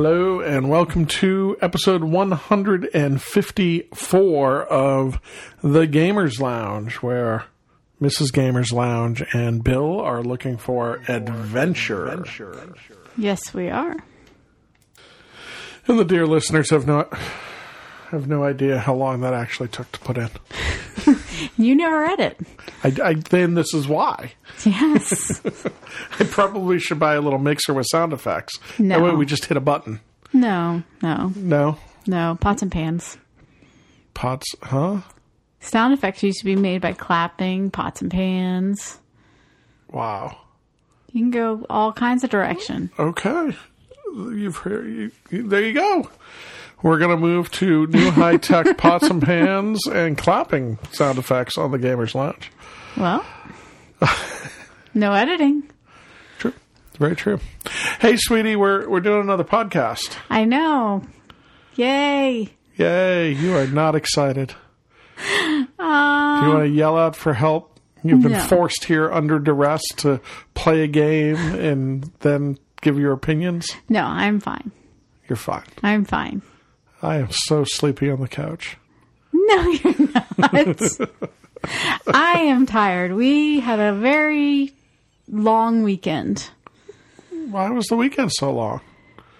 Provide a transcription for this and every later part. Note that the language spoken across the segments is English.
Hello and welcome to episode 154 of The Gamers Lounge, where Mrs. Gamers Lounge and Bill are looking for adventure. Yes, we are. And the dear listeners have no have no idea how long that actually took to put in. You never read it. I, I then this is why. Yes. I probably should buy a little mixer with sound effects. No. That way we just hit a button. no, no, No no. Pots and pans. pots, huh? Sound effects used to be made by clapping, pots and pans. Wow. You can go all kinds of direction. Okay. You've heard, you, you, there you go. We're going to move to new high tech pots and pans and clapping sound effects on the Gamers Lounge. Well, no editing. True. Very true. Hey, sweetie, we're, we're doing another podcast. I know. Yay. Yay. You are not excited. Uh, Do you want to yell out for help? You've been No. forced here under duress to play a game and then give your opinions. no, I'm fine. You're fine. I'm fine. I am so sleepy on the couch. No, you're not. I am tired. We had a very long weekend. Why was the weekend so long?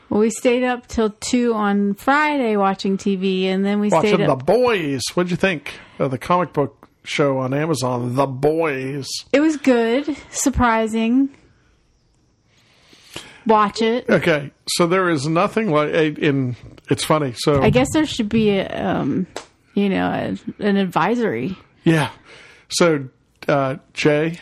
Well, we stayed up till two on Friday watching TV, and then we Watching stayed The. Boys. What'd you think of the comic book show on Amazon, The Boys? It was good, surprising. Watch it. Okay, so there is nothing like in. It's funny. So I guess there should be, a, um, you know, a, an advisory. yeah, so uh, Jay,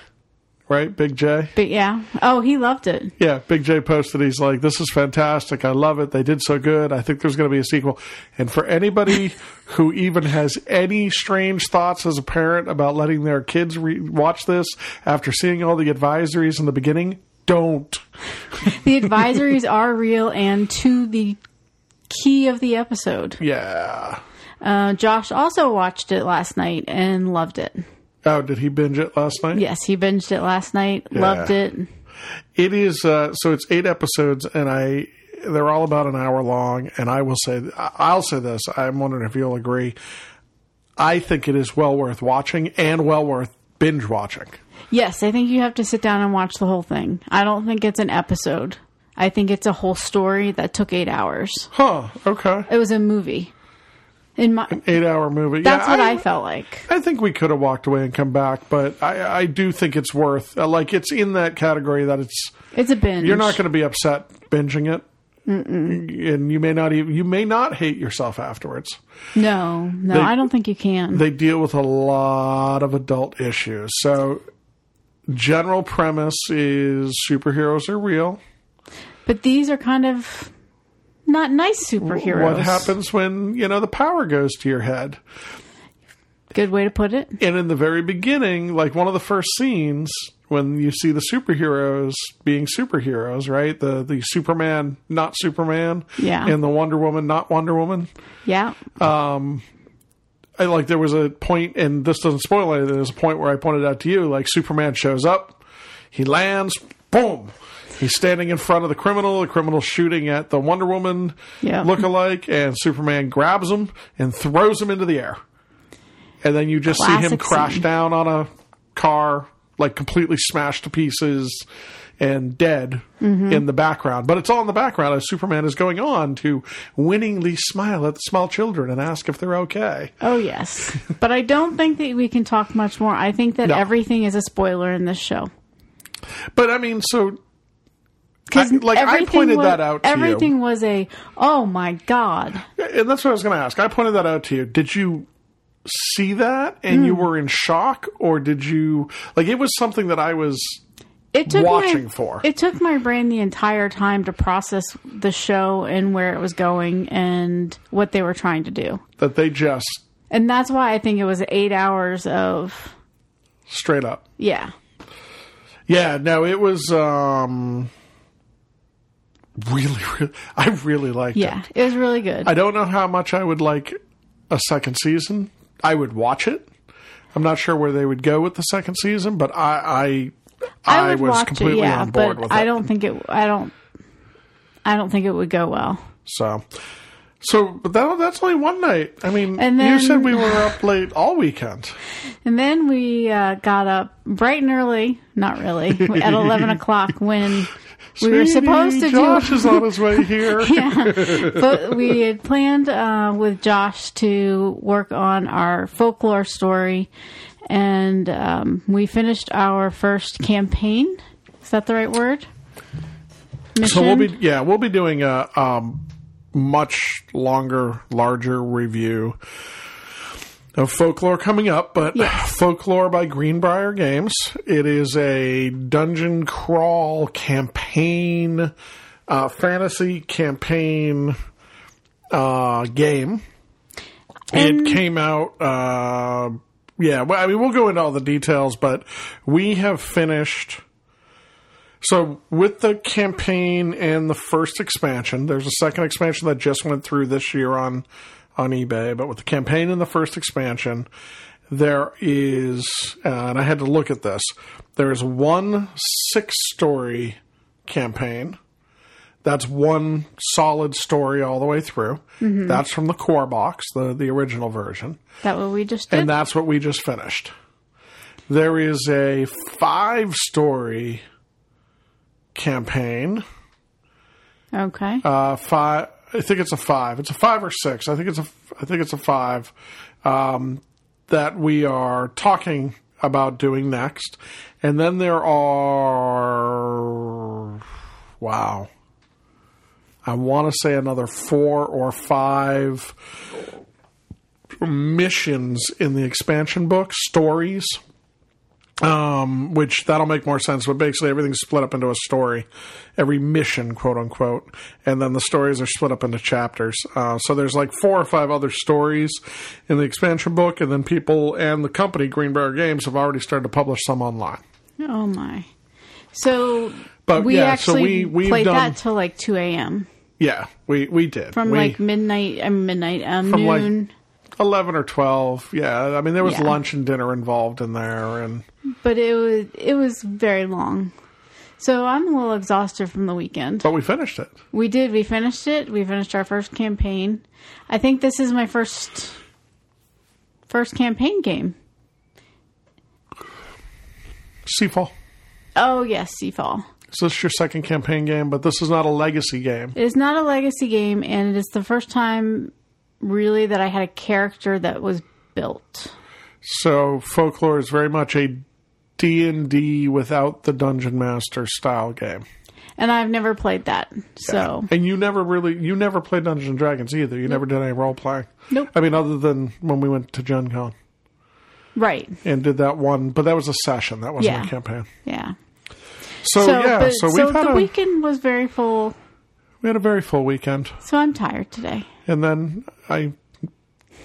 right, Big J. But yeah, oh, he loved it. Yeah, Big J posted. He's like, "This is fantastic. I love it. They did so good. I think there's going to be a sequel." And for anybody who even has any strange thoughts as a parent about letting their kids re- watch this after seeing all the advisories in the beginning, don't. The advisories are real and to the key of the episode. Yeah. Uh, Josh also watched it last night and loved it. Oh, did he binge it last night? Yes, he binged it last night, loved it. It is uh, so it's eight episodes, and I they're all about an hour long. And I will say, I'll say this. I'm wondering if you'll agree. I think it is well worth watching and well worth binge watching. Yes, I think you have to sit down and watch the whole thing. I don't think it's an episode. I think it's a whole story that took eight hours. Huh? Okay. It was a movie. In my, Eight hour movie. that's yeah, what I, felt like. I think we could have walked away and come back, but I, I do think it's worth. Uh, like it's in that category that it's It's a binge. you're not going to be upset binging it, and you may not even you may not hate yourself afterwards. No, no, They- I don't think you can. they deal with a lot of adult issues. So, general premise is superheroes are real. but these are kind of not nice superheroes. What happens when, you know, the power goes to your head? Good way to put it. And in the very beginning, like one of the first scenes when you see the superheroes being superheroes, right? The the Superman, not Superman, Yeah. and the Wonder Woman, not Wonder Woman. Yeah. Um, I like there was a point, and this doesn't spoil anything. There's a point where I pointed out to you, like Superman shows up, he lands, boom, he's standing in front of the criminal. The criminal's shooting at the Wonder Woman Yeah. lookalike, and Superman grabs him and throws him into the air. And then you just see him crash scene. down on a car, like completely smashed to pieces and dead Mm-hmm. in the background. But it's all in the background as Superman is going on to winningly smile at the small children and ask if they're okay. Oh yes. but I don't think that we can talk much more. I think that No. everything is a spoiler in this show. But I mean, so Because like, I pointed that out to you. everything was a oh my god. and that's what I was going to ask. I pointed that out to you. Did you see that and Hmm. you were in shock, or did you like it was something that I was It took Watching my, for. It took my brain the entire time to process the show and where it was going and what they were trying to do. that they just And that's why I think it was eight hours of straight up. yeah. Yeah, no, it was um really, really I really liked Yeah. it. Yeah, it was really good. I don't know how much I would like a second season. I would watch it. I'm not sure where they would go with the second season, but I I, I, would was watch completely it, yeah, on board but with I it. don't think it. I don't. I don't think it would go well. So, so but that, that's only one night. I mean, And then, you said we were up late all weekend. And then we uh, got up bright and early, not really, at 11 o'clock when we were supposed to Sweetie, Josh do. is on his way here. yeah, but we had planned uh, with Josh to work on our folklore story, and um, we finished our first campaign. Is that the right word? Mission. So we'll be yeah we'll be doing a um, much longer, larger review of folklore coming up, but Yes. folklore by Greenbrier Games. It is a dungeon crawl campaign, uh, fantasy campaign uh, game. And- it came out. Uh, yeah, well, I mean, we'll go into all the details, but we have finished. So with the campaign and the first expansion, there's a second expansion that just went through this year on on eBay. But with the campaign and the first expansion, there is, uh, and I had to look at this. There is one six story campaign. That's one solid story all the way through. That's from the core box, the the original version. that what we just did? And that's what we just finished. There is a five story campaign. okay. Uh, five. I think it's a five. It's a five or six. I think it's a. I think it's a five. Um, that we are talking about doing next, and then there are. Wow. I want to say another four or five missions in the expansion book, stories, um, which that'll make more sense. But basically, everything's split up into a story, every mission, quote unquote, and then the stories are split up into chapters. Uh, so there's like four or five other stories in the expansion book, and then people and the company Greenbrier Games have already started to publish some online. oh my. So But, we yeah, so actually we- we've played done- that till like 2 a.m. Yeah, we we did From we, like midnight, uh, midnight, um, From, like, noon. eleven or twelve. Yeah, I mean there was Yeah. lunch and dinner involved in there, and but it was it was very long. So I'm a little exhausted from the weekend. but we finished it. We did. We finished it. We finished our first campaign. I think this is my first first campaign game. Seafall. Oh yes, Seafall. So this is your second campaign game, but this is not a legacy game. It is not a legacy game, and it is the first time really that I had a character that was built. So folklore is very much a D and D without the dungeon master style game. And I've never played that. So And you never really, you never played Dungeons and Dragons either. You never did any role playing. Nope. I mean, other than when we went to Gen Con right. and did that one, but that was a session. That wasn't Yeah. a campaign. Yeah. So, yeah, but- so had the a weekend was very full. we had a very full weekend, So I'm tired today. and then I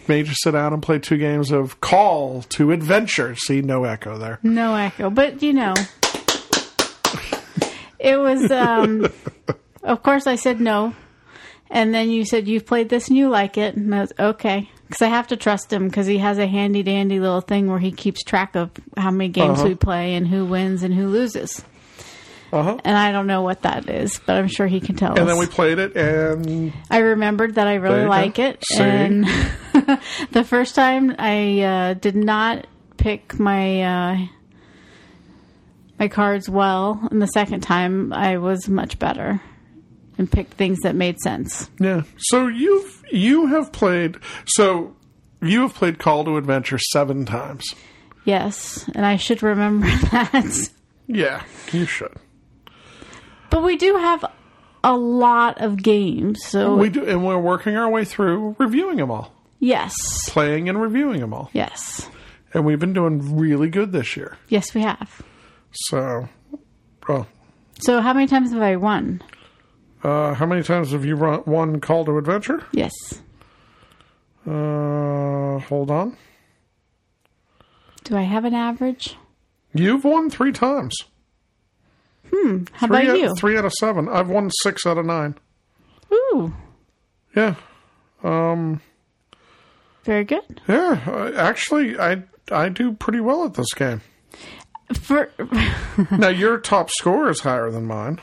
made you sit down and play two games of Call to Adventure. See, no echo there. No echo, but you know, it was. um Of course, I said no, and then you said you've played this and you like it, and I was okay because I have to trust him because he has a handy dandy little thing where he keeps track of how many games Uh-huh. we play and who wins and who loses. Uh huh. And I don't know what that is, but I'm sure he can tell us. And us. then we played it, and I remembered that I There really go. like it. See? And the first time I uh, did not pick my uh, my cards well, and the second time I was much better and picked things that made sense. yeah. So you've you have played so you have played Call to Adventure seven times. Yes, and I should remember that. Yeah, you should. But we do have a lot of games, so We do, and we're working our way through reviewing them all, yes, playing and reviewing them all, yes, and we've been doing really good this year. yes, we have. So, well, So how many times have I won? uh, how many times have you run, won Call to Adventure? Yes. Uh, hold on. Do I have an average? You've won three times. How Three about out, you? Three out of seven. I've won six out of nine. Ooh, Yeah, Um. very good. yeah. Actually, I I do pretty well at this game. For now your top score is higher than mine.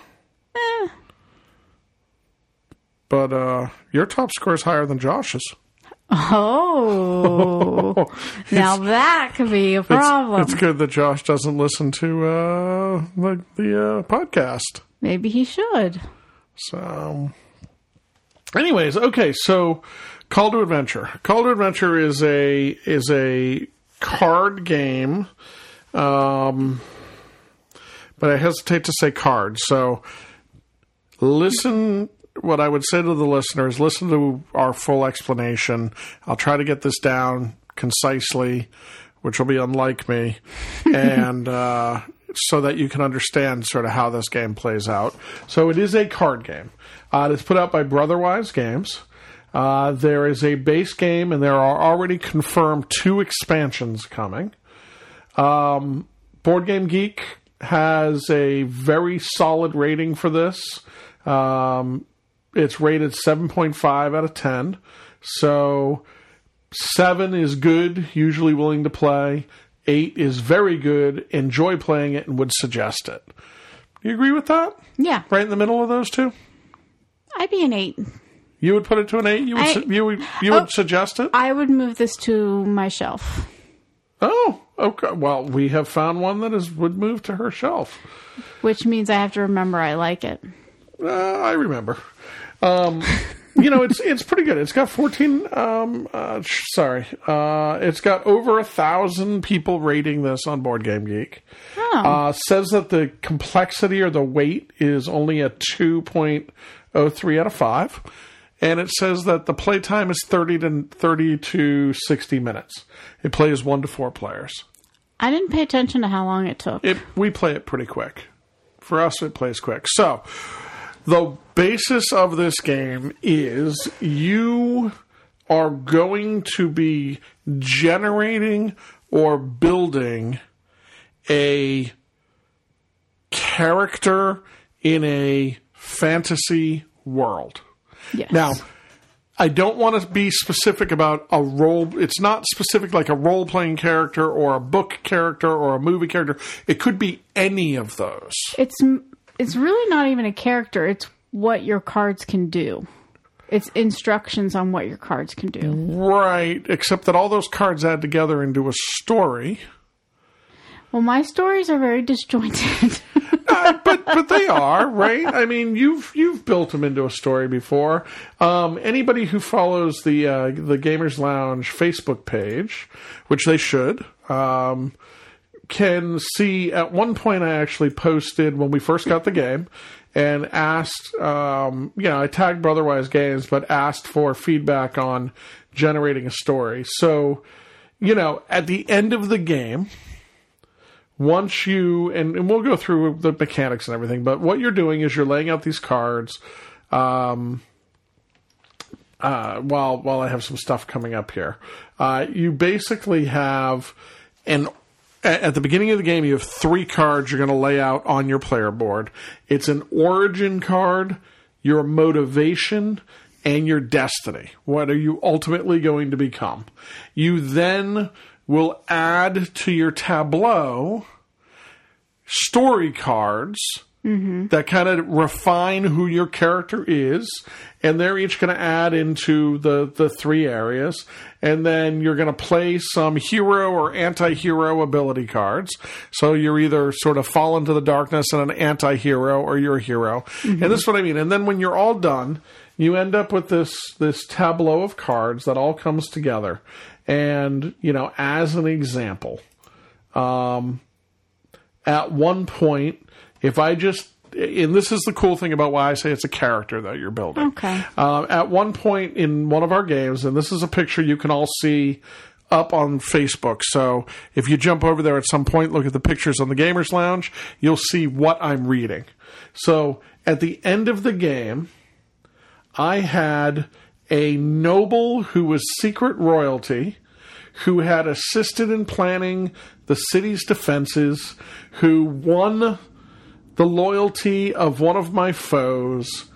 but uh, your top score is higher than Josh's. Oh, now that could be a problem. It's, it's good that Josh doesn't listen to uh, the, the uh, podcast. Maybe he should. So, anyways, okay. So, Call to Adventure. Call to Adventure is a is a card game, um, but I hesitate to say card. So, listen. What I would say to the listeners: listen to our full explanation. I'll try to get this down concisely, which will be unlike me, and uh, so that you can understand sort of how this game plays out. So it is a card game. Uh, it's put out by Brotherwise Games. Uh, there is a base game, and there are already confirmed two expansions coming. Um, Board Game Geek has a very solid rating for this. Um, it's rated 7.5 out of 10. So, 7 is good, usually willing to play. 8 is very good, enjoy playing it, and would suggest it. You agree with that? Yeah, Right in the middle of those two? I'd be an eight. You would put it to an 8? You would, I- su- you would, you would Oh. suggest it? I would move this to my shelf. Oh, okay. Well, we have found one that is would move to her shelf. Which means I have to remember I like it. Uh, I remember. Um, you know, it's it's pretty good. It's got fourteen. Um, uh, sh- sorry, uh, it's got over a thousand people rating this on Board Game Geek. Oh. Uh, says that the complexity or the weight is only a two point oh three out of five, and it says that the play time is thirty to thirty to sixty minutes. It plays one to four players. I didn't pay attention to how long it took. it we play it pretty quick. For us, it plays quick. So the basis of this game is you are going to be generating or building a character in a fantasy world. yes. Now, I don't want to be specific about a role. It's not specific like a role playing character or a book character or a movie character. It could be any of those. it's it's really not even a character. It's what your cards can do. It's instructions on what your cards can do. Right, except that all those cards add together into a story. Well, my stories are very disjointed. Uh, but but they are right. I mean, you've you've built them into a story before. Um, anybody who follows the uh, the Gamers Lounge Facebook page, which they should, um, can see. At one point, I actually posted when we first got the game and asked. Um, you know, I tagged Brotherwise Games, but asked for feedback on generating a story. So, you know, at the end of the game once you and, and we'll go through the mechanics and everything but what you're doing is you're laying out these cards um, uh, while while I have some stuff coming up here uh, you basically have an at the beginning of the game you have three cards you're going to lay out on your player board it's an origin card your motivation and your destiny. What are you ultimately going to become? You then will add to your tableau story cards mm-hmm. that kind of refine who your character is, and they're each going to add into the the three areas, and then you're going to play some hero or anti-hero ability cards. So you're either sort of fall into the darkness and an anti-hero, or you're a hero, and this is what I mean. And then when you're all done, you end up with this this tableau of cards that all comes together, and you know, as an example um, at one point, if I just, and this is the cool thing about why I say it's a character that you're building. Okay. Um, at one point in one of our games, and this is a picture you can all see up on Facebook. So if you jump over there at some point, look at the pictures on the Gamers Lounge, you'll see what I'm reading. So at the end of the game, I had a noble who was secret royalty who had assisted in planning the city's defenses, who won the loyalty of one of my foes,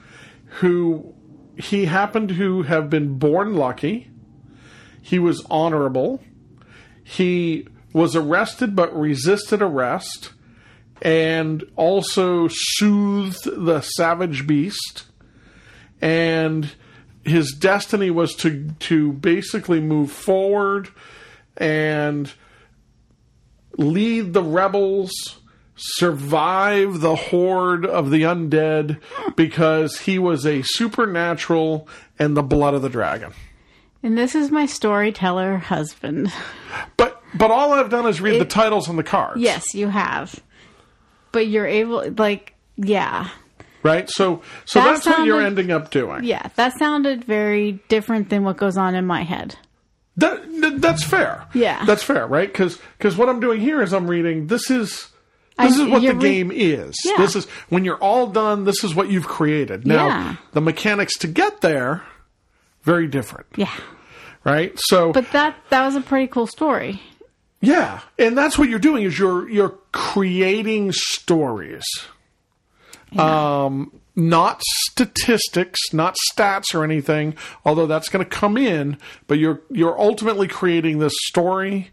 who he happened to have been born lucky. He was honorable. He was arrested but resisted arrest and also soothed the savage beast and his destiny was to to basically move forward and lead the rebels survive the horde of the undead because he was a supernatural and the blood of the dragon And this is my storyteller husband. but but all i've done is read the titles on the cards Yes, you have. But you're able, like, yeah. right so so That that's what you're ending up doing Yeah, that sounded very different than what goes on in my head. That, that- that's fair. Yeah. that's fair, right? Cuz Because what I'm doing here is I'm reading. This is I- this is what the re- game is. Yeah. This is when you're all done. This is what you've created. Now Yeah. the mechanics to get there very different, Yeah. right? So But that that was a pretty cool story. yeah, and that's what you're doing is you're you're creating stories. Um, not statistics, not stats or anything, although that's going to come in, but you're you're ultimately creating this story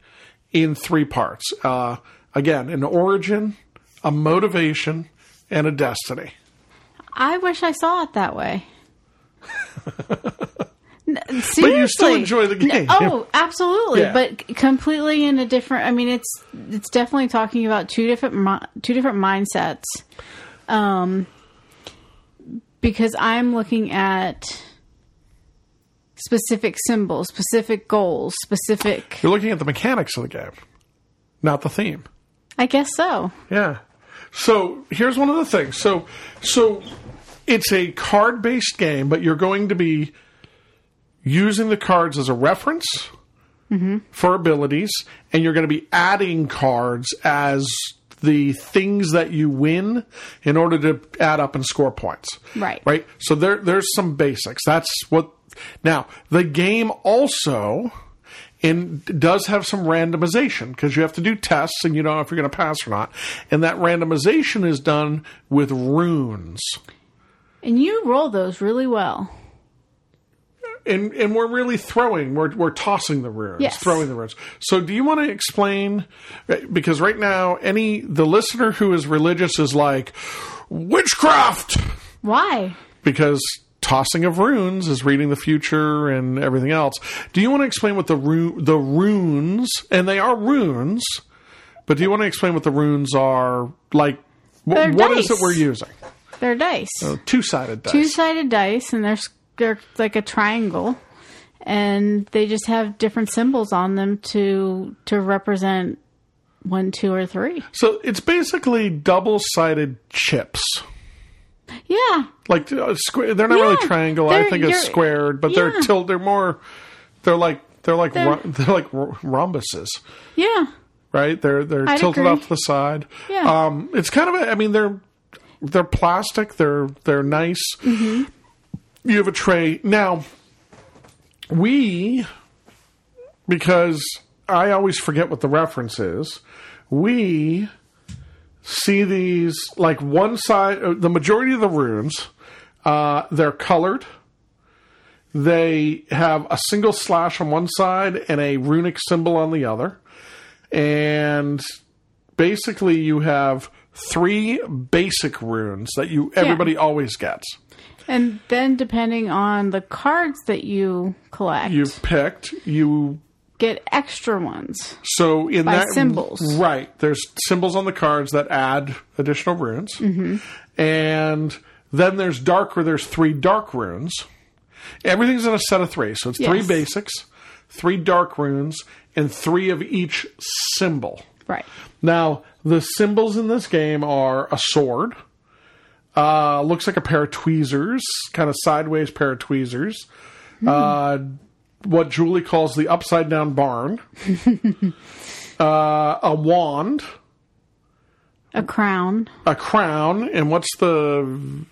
in three parts. Uh, again, an origin, a motivation, and a destiny. I wish I saw it that way. N- But you still enjoy the game. Oh, absolutely, Yeah. but completely in a different. I mean, it's it's definitely talking about two different two different mindsets. Um, because I'm looking at specific symbols, specific goals, specific. You're looking at the mechanics of the game, not the theme. I guess so. Yeah. So here's one of the things. So so it's a card based game, but you're going to be using the cards as a reference mm-hmm. for abilities, and you're going to be adding cards as the things that you win in order to add up and score points. Right. Right. So there there's some basics. That's what now the game also and does have some randomization because you have to do tests and you don't know if you're going to pass or not. And that randomization is done with runes. And you roll those really well. And and we're really throwing, we're we're tossing the runes, Yes. throwing the runes. So do you want to explain because right now any the listener who is religious is like witchcraft Why? because tossing of runes is reading the future and everything else. Do you want to explain what the ru- the runes and they are runes, but do you want to explain what the runes are like? wh- what is it we're using? They're dice. Oh, two sided dice. two sided dice, and they're they're like a triangle, and they just have different symbols on them to to represent one, two, or three. so it's basically double sided chips. Yeah, Like uh, square, they're not really Yeah, triangle. I they're- think it's squared, but they're yeah. tilt. They're more. They're like they're like They're- they're like rhombuses. yeah, right? They're they're I'd tilted agree. off to the side. Yeah. Um, it's kind of a, I mean they're they're plastic. They're they're nice. Mm-hmm. You have a tray now. We because I always forget what the reference is. We see these like one side. uh, The majority of the runes, uh, they're colored. They have a single slash on one side and a runic symbol on the other and basically you have three basic runes that you everybody always gets. and then depending on the cards that you collect, You've picked you get extra ones. so in By that symbols. right. There's symbols on the cards that add additional runes, Mm-hmm. and then there's dark where there's three dark runes. Everything's in a set of three, so it's three basics, three dark runes, and three of each symbol. Right. Now, the symbols in this game are a sword, uh, looks like a pair of tweezers, kind of sideways pair of tweezers, uh, what Julie calls the upside down barn, uh, a wand, A crown. a crown, and what's the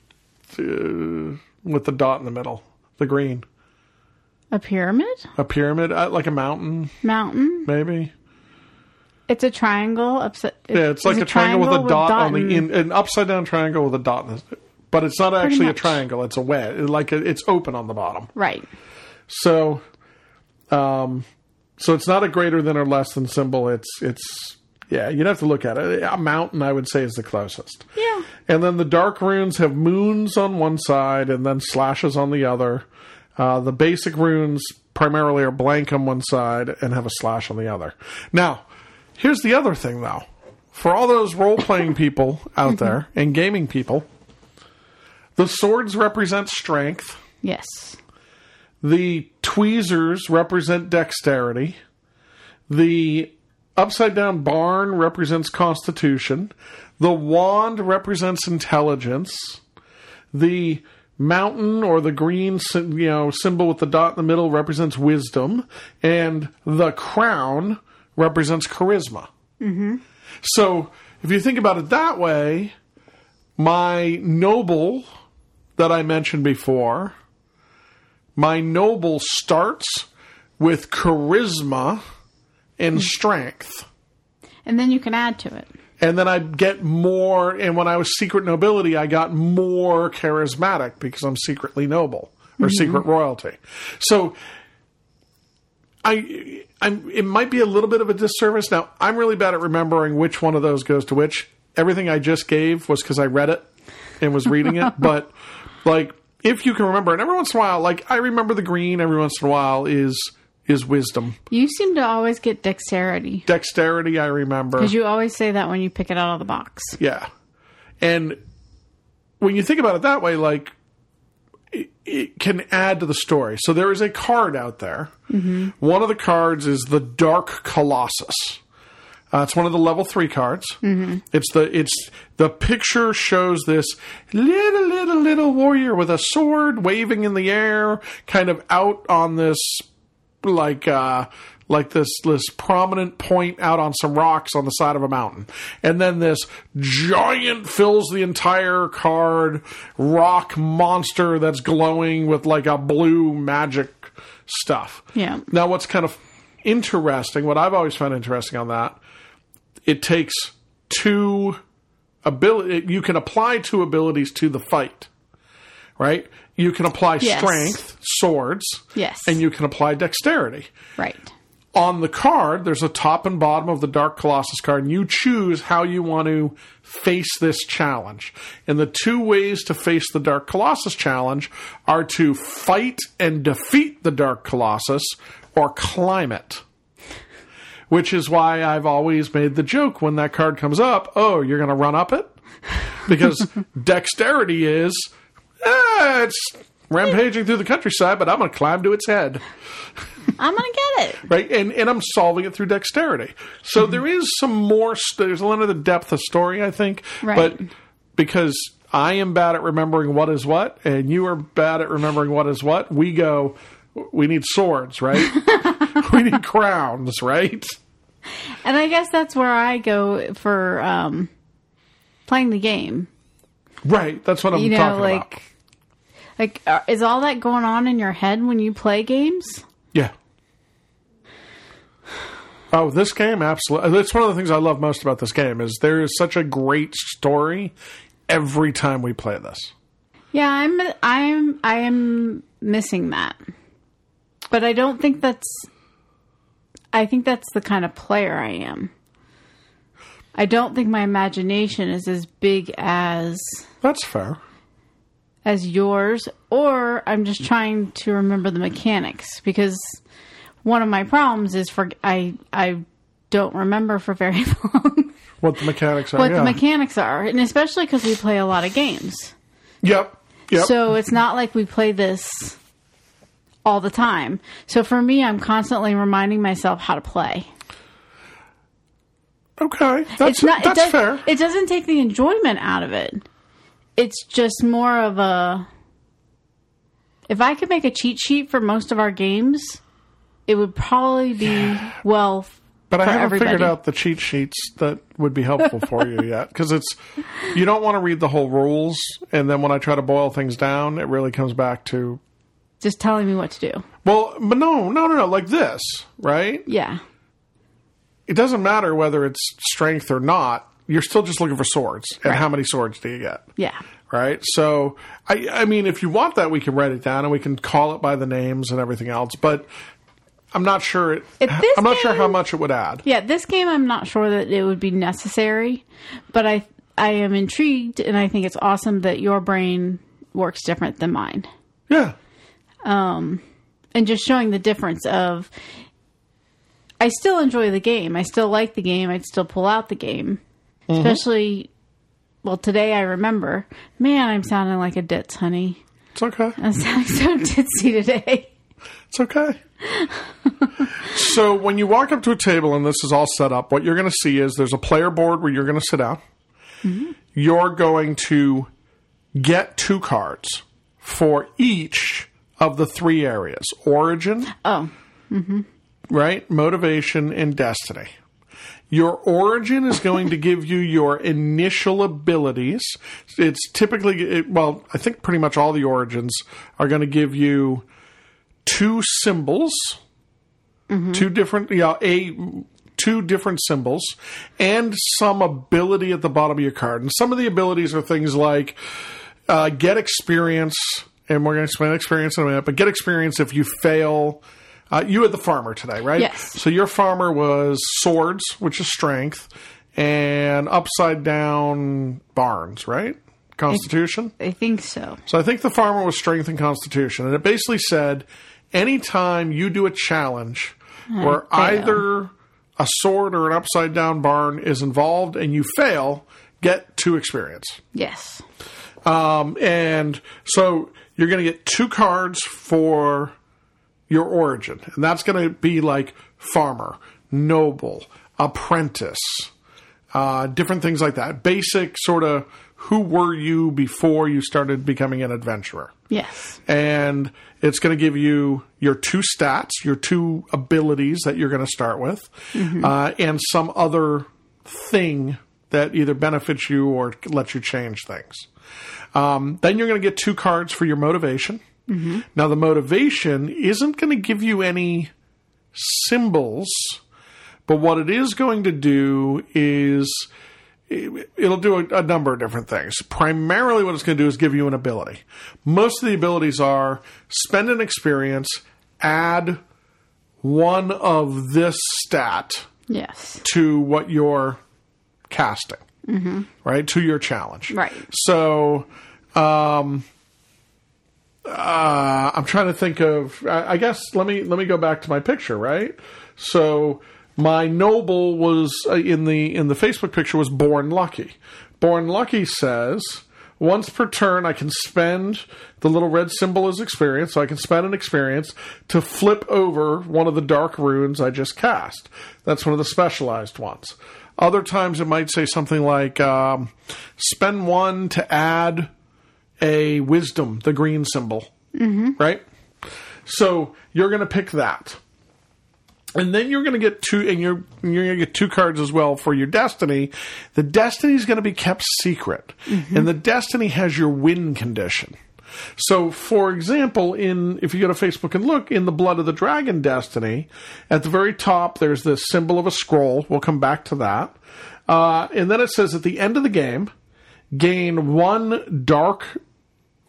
uh, with the dot in the middle, the green, A pyramid? a pyramid, uh, like a mountain, Mountain? maybe. It's a triangle. Upside, Yeah, it's like a, triangle, with a dot, on the in, an upside down triangle with a dot, in the, but it's not actually a triangle. It's a wedge, like a, it's open on the bottom. Right. So, um, so it's not a greater than or less than symbol. It's it's Yeah, you'd have to look at it. A mountain, I would say, is the closest. Yeah. And then the dark runes have moons on one side and then slashes on the other. Uh, the basic runes primarily are blank on one side and have a slash on the other. Now, here's the other thing, though. For all those role playing people out there and gaming people, the swords represent strength. Yes. The tweezers represent dexterity. The upside down barn represents constitution. The wand represents intelligence. The mountain or the green you know symbol with the dot in the middle represents wisdom and the crown represents charisma. Mm-hmm. So if you think about it that way, my noble that I mentioned before, my noble starts with charisma and hmm. strength. And then you can add to it. And then I get more, and when I was secret nobility, I got more charismatic because I'm secretly noble or mm-hmm. secret royalty. So I, I'm, it might be a little bit of a disservice. Now, I'm really bad at remembering which one of those goes to which. Everything I just gave was because I read it and was reading it. but, like, if you can remember, and every once in a while, like, I remember the green every once in a while is is wisdom. You seem to always get dexterity. Dexterity, I remember. Because you always say that when you pick it out of the box. Yeah. And when you think about it that way, like, it, it can add to the story. So there is a card out there. Mm-hmm. One of the cards is the Dark Colossus. Uh, it's one of the level three cards. Mm-hmm. It's the it's the picture shows this little little little warrior with a sword waving in the air, kind of out on this like uh like this this prominent point out on some rocks on the side of a mountain and then this giant fills the entire card rock monster that's glowing with like a blue magic stuff Yeah. now what's kind of interesting what i've always found interesting on that it takes two ability you can apply two abilities to the fight right you can apply Yes. strength swords Yes. and you can apply dexterity Right. on the card, there's a top and bottom of the Dark Colossus card, and you choose how you want to face this challenge. And the two ways to face the Dark Colossus challenge are to fight and defeat the Dark Colossus or climb it. Which is why I've always made the joke when that card comes up oh, you're going to run up it? Because dexterity is, eh, it's rampaging through the countryside, but I'm going to climb to its head I'm going to get it. right? And and I'm solving it through dexterity. So there is some more. St- there's a lot of the depth of story, I think, Right. but because I am bad at remembering what is what, and you are bad at remembering what is what, we go. We need swords, right? we need crowns, right? And I guess that's where I go for um, playing the game. Right. That's what I'm You know, talking like, about. like, uh, is all that going on in your head when you play games? Yeah. Oh, this game absolutely. That's one of the things I love most about this game is there is such a great story every time we play this. Yeah, I'm, I'm, I am missing that, but I don't think that's. I think that's the kind of player I am. I don't think my imagination is as big as That's fair. as yours, or I'm just trying to remember the mechanics because one of my problems is for I I don't remember for very long What the mechanics are. what yeah. the mechanics are, and especially because we play a lot of games. Yep. Yep. So it's not like we play this all the time. So for me, I'm constantly reminding myself how to play. okay. That's not. that's it fair. It doesn't take the enjoyment out of it. It's just more of a. If I could make a cheat sheet for most of our games, it would probably be well. But I haven't everybody. figured out the cheat sheets that would be helpful for you yet because it's you don't want to read the whole rules, and then when I try to boil things down, it really comes back to Just telling me what to do. well, but no, no, no, no, like this, right? Yeah. It doesn't matter whether it's strength or not. You're still just looking for swords, and Right. how many swords do you get? Yeah. right? So, I, I mean, if you want that, we can write it down and we can call it by the names and everything else. But I'm not sure. It, I'm not sure how much it would add. Yeah, this game I'm not sure that it would be necessary, but I I am intrigued and I think it's awesome that your brain works different than mine. Yeah. Um, and just showing the difference of I still enjoy the game. I still like the game. I'd still pull out the game. Mm-hmm. Especially well, today I remember, man, I'm sounding like a ditz, honey. It's okay. I'm sounding so ditzy today. It's okay. so when you walk up to a table and this is all set up, what you're going to see is there's a player board where you're going to sit down. Mm-hmm. You're going to get two cards for each of the three areas: origin, Oh, right? Motivation and destiny. Your origin is going to give you your initial abilities. It's typically, it, well, I think pretty much all the origins are going to give you two symbols, two different, yeah, a two different symbols, and some ability at the bottom of your card. And some of the abilities are things like uh, get experience, and we're going to explain experience in a minute, but get experience if you fail. Uh, you had the farmer today, right? Yes. So your farmer was swords, which is strength, and upside down barns, right? Constitution. I think so. So I think the farmer was strength and constitution, and it basically said anytime you do a challenge where fail. either a sword or an upside down barn is involved and you fail, get two experience. Yes. Um, and so you're going to get two cards for your origin, and that's going to be like farmer, noble, apprentice, uh, different things like that. Basic sort of who were you before you started becoming an adventurer Yes. and it's going to give you your two stats, your two abilities that you're going to start with, uh, and some other thing that either benefits you or lets you change things. Um, then you're going to get two cards for your motivation. Now, the motivation isn't going to give you any symbols, but what it is going to do is it- it'll do a, a number of different things. Primarily, what it's going to do is give you an ability. Most of the abilities are spend an experience, add one of this stat Yes. to what you're casting, right? To your challenge. Right. So, um, uh, I'm trying to think of. I, I guess let me let me go back to my picture, right? So my noble was uh, in the in the Facebook picture was born lucky. Born lucky says. Once per turn, I can spend the little red symbol as experience, so I can spend an experience to flip over one of the dark runes I just cast. That's one of the specialized ones. Other times it might say something like um, spend one to add a wisdom, the green symbol, mm-hmm. right? So you're going to pick that, and then you're going to get two, and you're you're going to get two cards as well for your destiny. The destiny is going to be kept secret, and the destiny has your win condition. So, for example, in if you go to Facebook and look in the Blood of the Dragon Destiny, at the very top there's this symbol of a scroll. We'll come back to that, uh, and then it says at the end of the game, gain one dark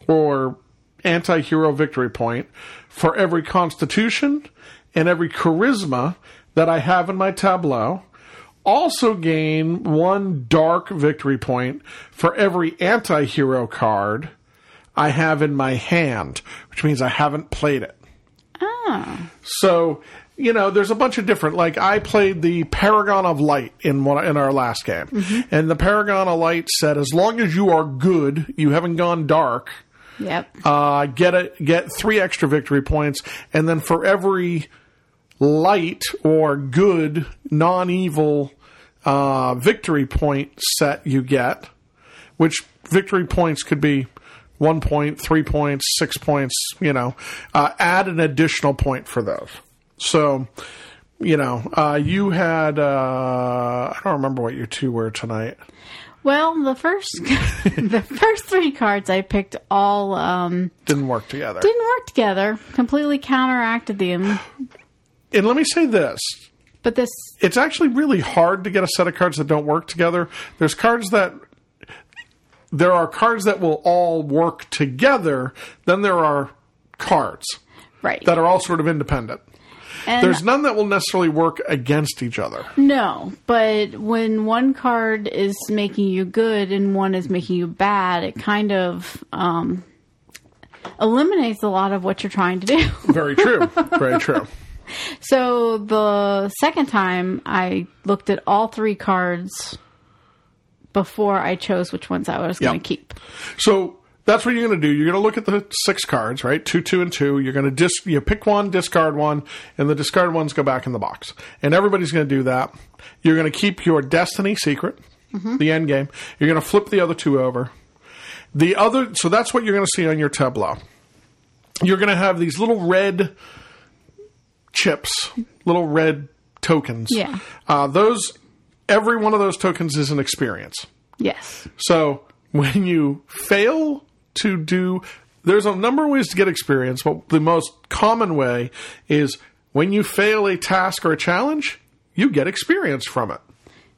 or anti-hero victory point for every constitution and every charisma that I have in my tableau. Also gain one dark victory point for every anti-hero card I have in my hand, which means I haven't played it. Oh. So, you know, there's a bunch of different. Like I played the Paragon of Light in one in our last game, and the Paragon of Light said, as long as you are good, you haven't gone dark. Yep. Uh, get a, get three extra victory points, and then for every light or good non-evil uh, victory point set you get, which victory points could be one point, three points, six points. You know, uh, add an additional point for those. So, you know, uh, you had uh, I don't remember what your two were tonight. Well, the first the first three cards I picked all um, Didn't work together. didn't work together. Completely counteracted them. and let me say this: But this it's actually really hard to get a set of cards that don't work together. There's cards that there are cards that will all work together. Then there are cards right. that are all sort of independent. And- There's none that will necessarily work against each other. No, but when one card is making you good and one is making you bad, it kind of um, eliminates a lot of what you're trying to do. Very true. Very true. so the second time, I looked at all three cards before I chose which ones I was going to keep. So that's what you're going to do. You're going to look at the six cards, right? Two, two, and two. You're going to dis- you pick one, discard one, and the discard ones go back in the box. And everybody's going to do that. You're going to keep your destiny secret, the end game. You're going to flip the other two over. The other, so that's what you're going to see on your tableau. You're going to have these little red chips, little red tokens. Yeah. Uh, those, every one of those tokens is an experience. Yes. So when you fail to do, there's a number of ways to get experience, but the most common way is when you fail a task or a challenge, you get experience from it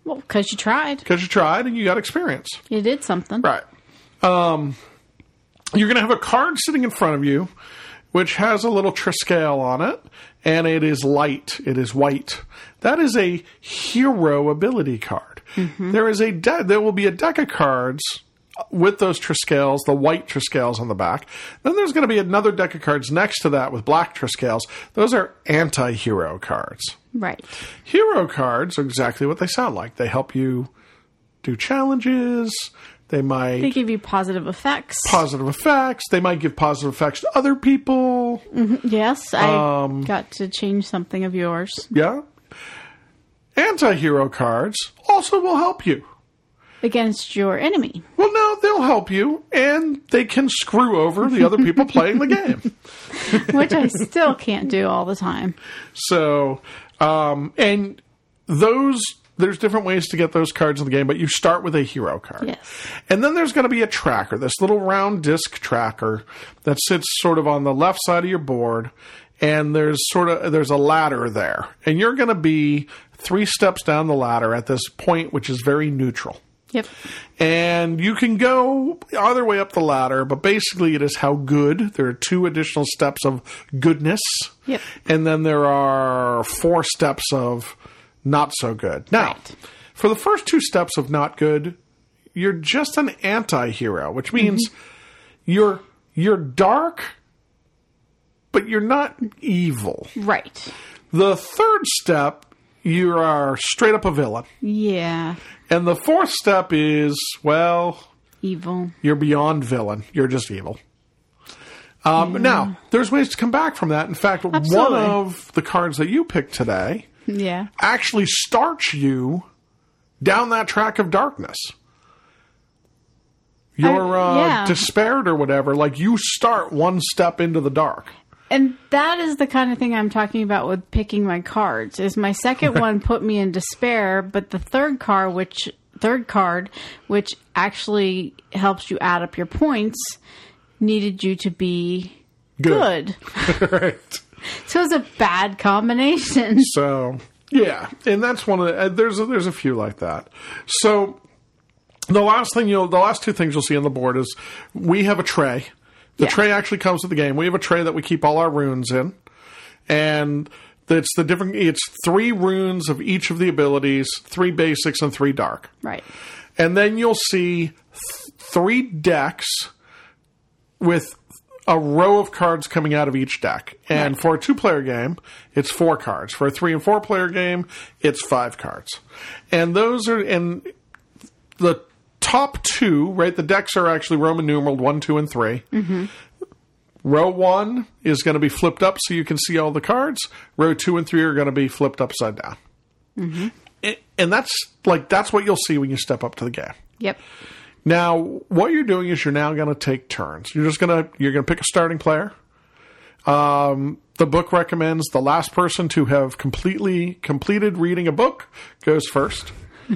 Well, because you tried. because you tried and you got experience. You did something. Right. Um, you're going to have a card sitting in front of you, which has a little Triscale on it, and it is light. It is white. That is a hero ability card. Mm-hmm. There is a de- there will be a deck of cards with those Triscales, the white Triscales on the back. Then there's going to be another deck of cards next to that with black Triscales. Those are anti-hero cards. Right. Hero cards are exactly what they sound like. They help you do challenges. They might They give you positive effects. positive effects. They might give positive effects to other people. yes, I Um, got to change something of yours. Yeah. Anti hero cards also will help you. against your enemy. Well, no, they'll help you, and they can screw over the other people playing the game. which I still can't do all the time. So, um, and those, there's different ways to get those cards in the game, but you start with a hero card. Yes. And then there's going to be a tracker, this little round disc tracker that sits sort of on the left side of your board. And there's sort of there's a ladder there, and you're going to be three steps down the ladder at this point, which is very neutral. Yep. And you can go either way up the ladder, but basically it is how good. There are two additional steps of goodness. Yep. And then there are four steps of not so good. Now, Right. for the first two steps of not good, you're just an anti-hero, which means you're you're dark but you're not evil. Right. The third step, you are straight up a villain. Yeah. And the fourth step is, well, Evil. you're beyond villain. You're just evil. Um, Now, there's ways to come back from that. In fact, one of the cards that you picked today Yeah. actually starts you down that track of darkness. You're I- uh, yeah. despaired or whatever. Like you start one step into the dark. And that is the kind of thing I'm talking about with picking my cards. Is my second one put me in despair, but the third card which third card which actually helps you add up your points needed you to be Good. good. right. So it's a bad combination. So yeah, and that's one of the, uh, there's a, there's a few like that. So the last thing you'll the last two things you'll see on the board is we have a tray. The Yeah. tray actually comes with the game. We have a tray that we keep all our runes in, and it's the different. It's three runes of each of the abilities, three basics and three dark. Right. And then you'll see th- three decks with a row of cards coming out of each deck. And for a two player game, it's four cards. For a three and four player game, it's five cards. And those are, and the top two, right? The decks are actually Roman numeraled one, two, and 3 mm-hmm. Row one is going to be flipped up so you can see all the cards. Row two and three are going to be flipped upside down. Mm-hmm. And- And that's like, that's what you'll see when you step up to the game. Yep. Now, what you're doing is you're now going to take turns. You're just going to you're going to pick a starting player. Um, the book recommends the last person to have completely completed reading a book goes first.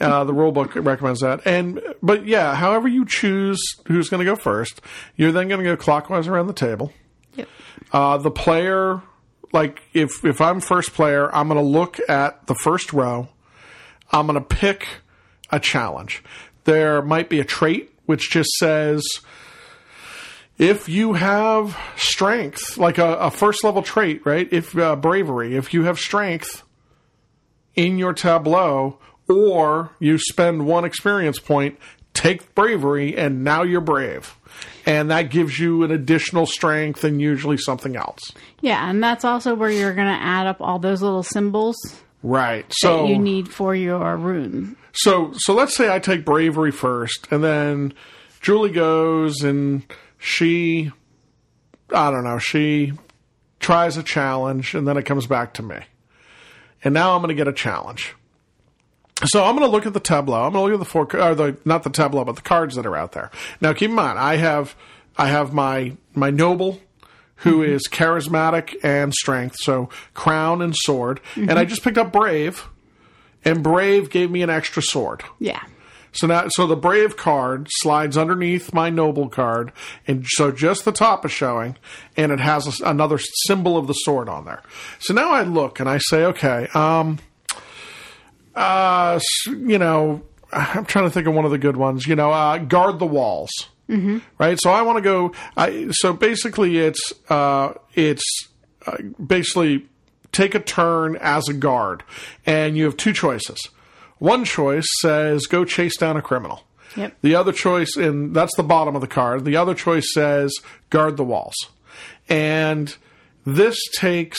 uh, the rule book recommends that, and but yeah, however you choose who's going to go first, you're then going to go clockwise around the table. Yep. Uh, the player, like if if I'm first player, I'm going to look at the first row. I'm going to pick a challenge. There might be a trait which just says if you have strength, like a, a first level trait, right? If uh, bravery, if you have strength in your tableau, or you spend one experience point, take bravery, and now you're brave. And that gives you an additional strength and usually something else. Yeah, and that's also where you're going to add up all those little symbols Right. So you need for your rune. So so let's say I take bravery first, and then Julie goes and she, I don't know, she tries a challenge, and then it comes back to me, and now I'm going to get a challenge. So I'm going to look at the tableau. I'm going to look at the four, or the not the tableau, but the cards that are out there. Now, keep in mind, I have I have my my noble who is charismatic and strength, so crown and sword, and I just picked up brave, and brave gave me an extra sword. Yeah. So now, so the brave card slides underneath my noble card, and so just the top is showing, and it has a, another symbol of the sword on there. So now I look and I say, okay, um, uh, you know, I'm trying to think of one of the good ones. You know, uh, guard the walls. Mm-hmm. Right. So I want to go. I so basically it's uh, it's uh, basically take a turn as a guard, and you have two choices. One choice says go chase down a criminal. Yep. The other choice, and that's the bottom of the card. The other choice says guard the walls, and this takes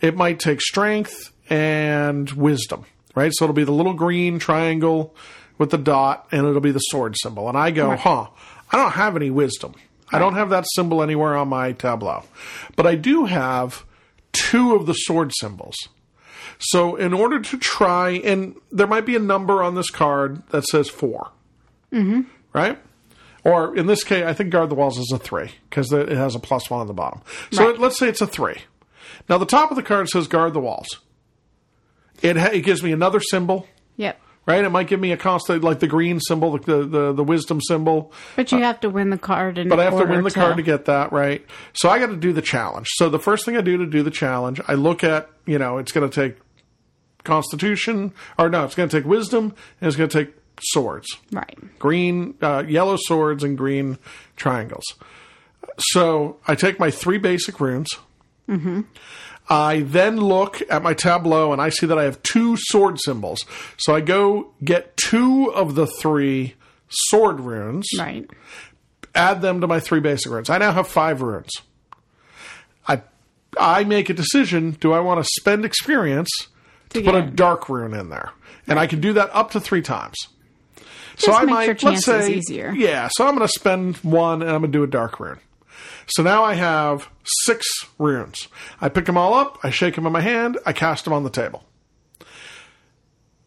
it might take strength and wisdom, right? So it'll be the little green triangle with the dot, and it'll be the sword symbol. And I go, huh, I don't have any wisdom. I don't have that symbol anywhere on my tableau, but I do have two of the sword symbols. So in order to try, and there might be a number on this card that says 4 mm-hmm. right? Or in this case, I think guard the walls is a three because it has a plus one on the bottom. So Right. it, let's say it's a three. Now the top of the card says guard the walls. It ha- it gives me another symbol, Yep. Right? It might give me a constant like the green symbol, the the, the wisdom symbol. But you have to win the card But I have to win the card to get that right. So I got to do the challenge. So the first thing I do to do the challenge, I look at you know it's going to take Constitution or no, it's going to take Wisdom and it's going to take swords Right. green, uh, yellow swords and green triangles. So I take my three basic runes. I then look at my tableau and I see that I have two sword symbols. So I go get two of the three sword runes, Right. add them to my three basic runes. I now have five runes. I I make a decision: do I want to spend experience to, put a dark rune in there? And I can do that up to three times. so I might let's say easier. yeah. So I'm going to spend one and I'm going to do a dark rune. So now I have six runes. I pick them all up, I shake them in my hand, I cast them on the table.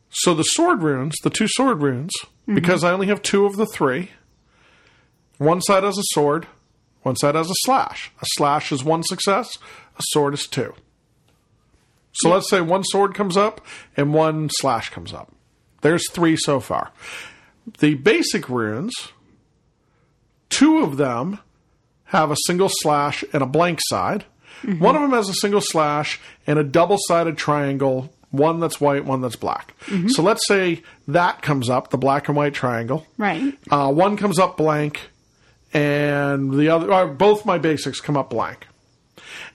So the sword runes, the two sword runes, Mm-hmm. because I only have two of the three, one side has a sword, one side has a slash. A slash is one success, a sword is two. So let's say one sword comes up and one slash comes up. There's three so far. The basic runes, two of them have a single slash and a blank side. One of them has a single slash and a double sided triangle, one that's white, one that's black. So let's say that comes up, the black and white triangle. Right. Uh, one comes up blank, and the other, or both my basics come up blank.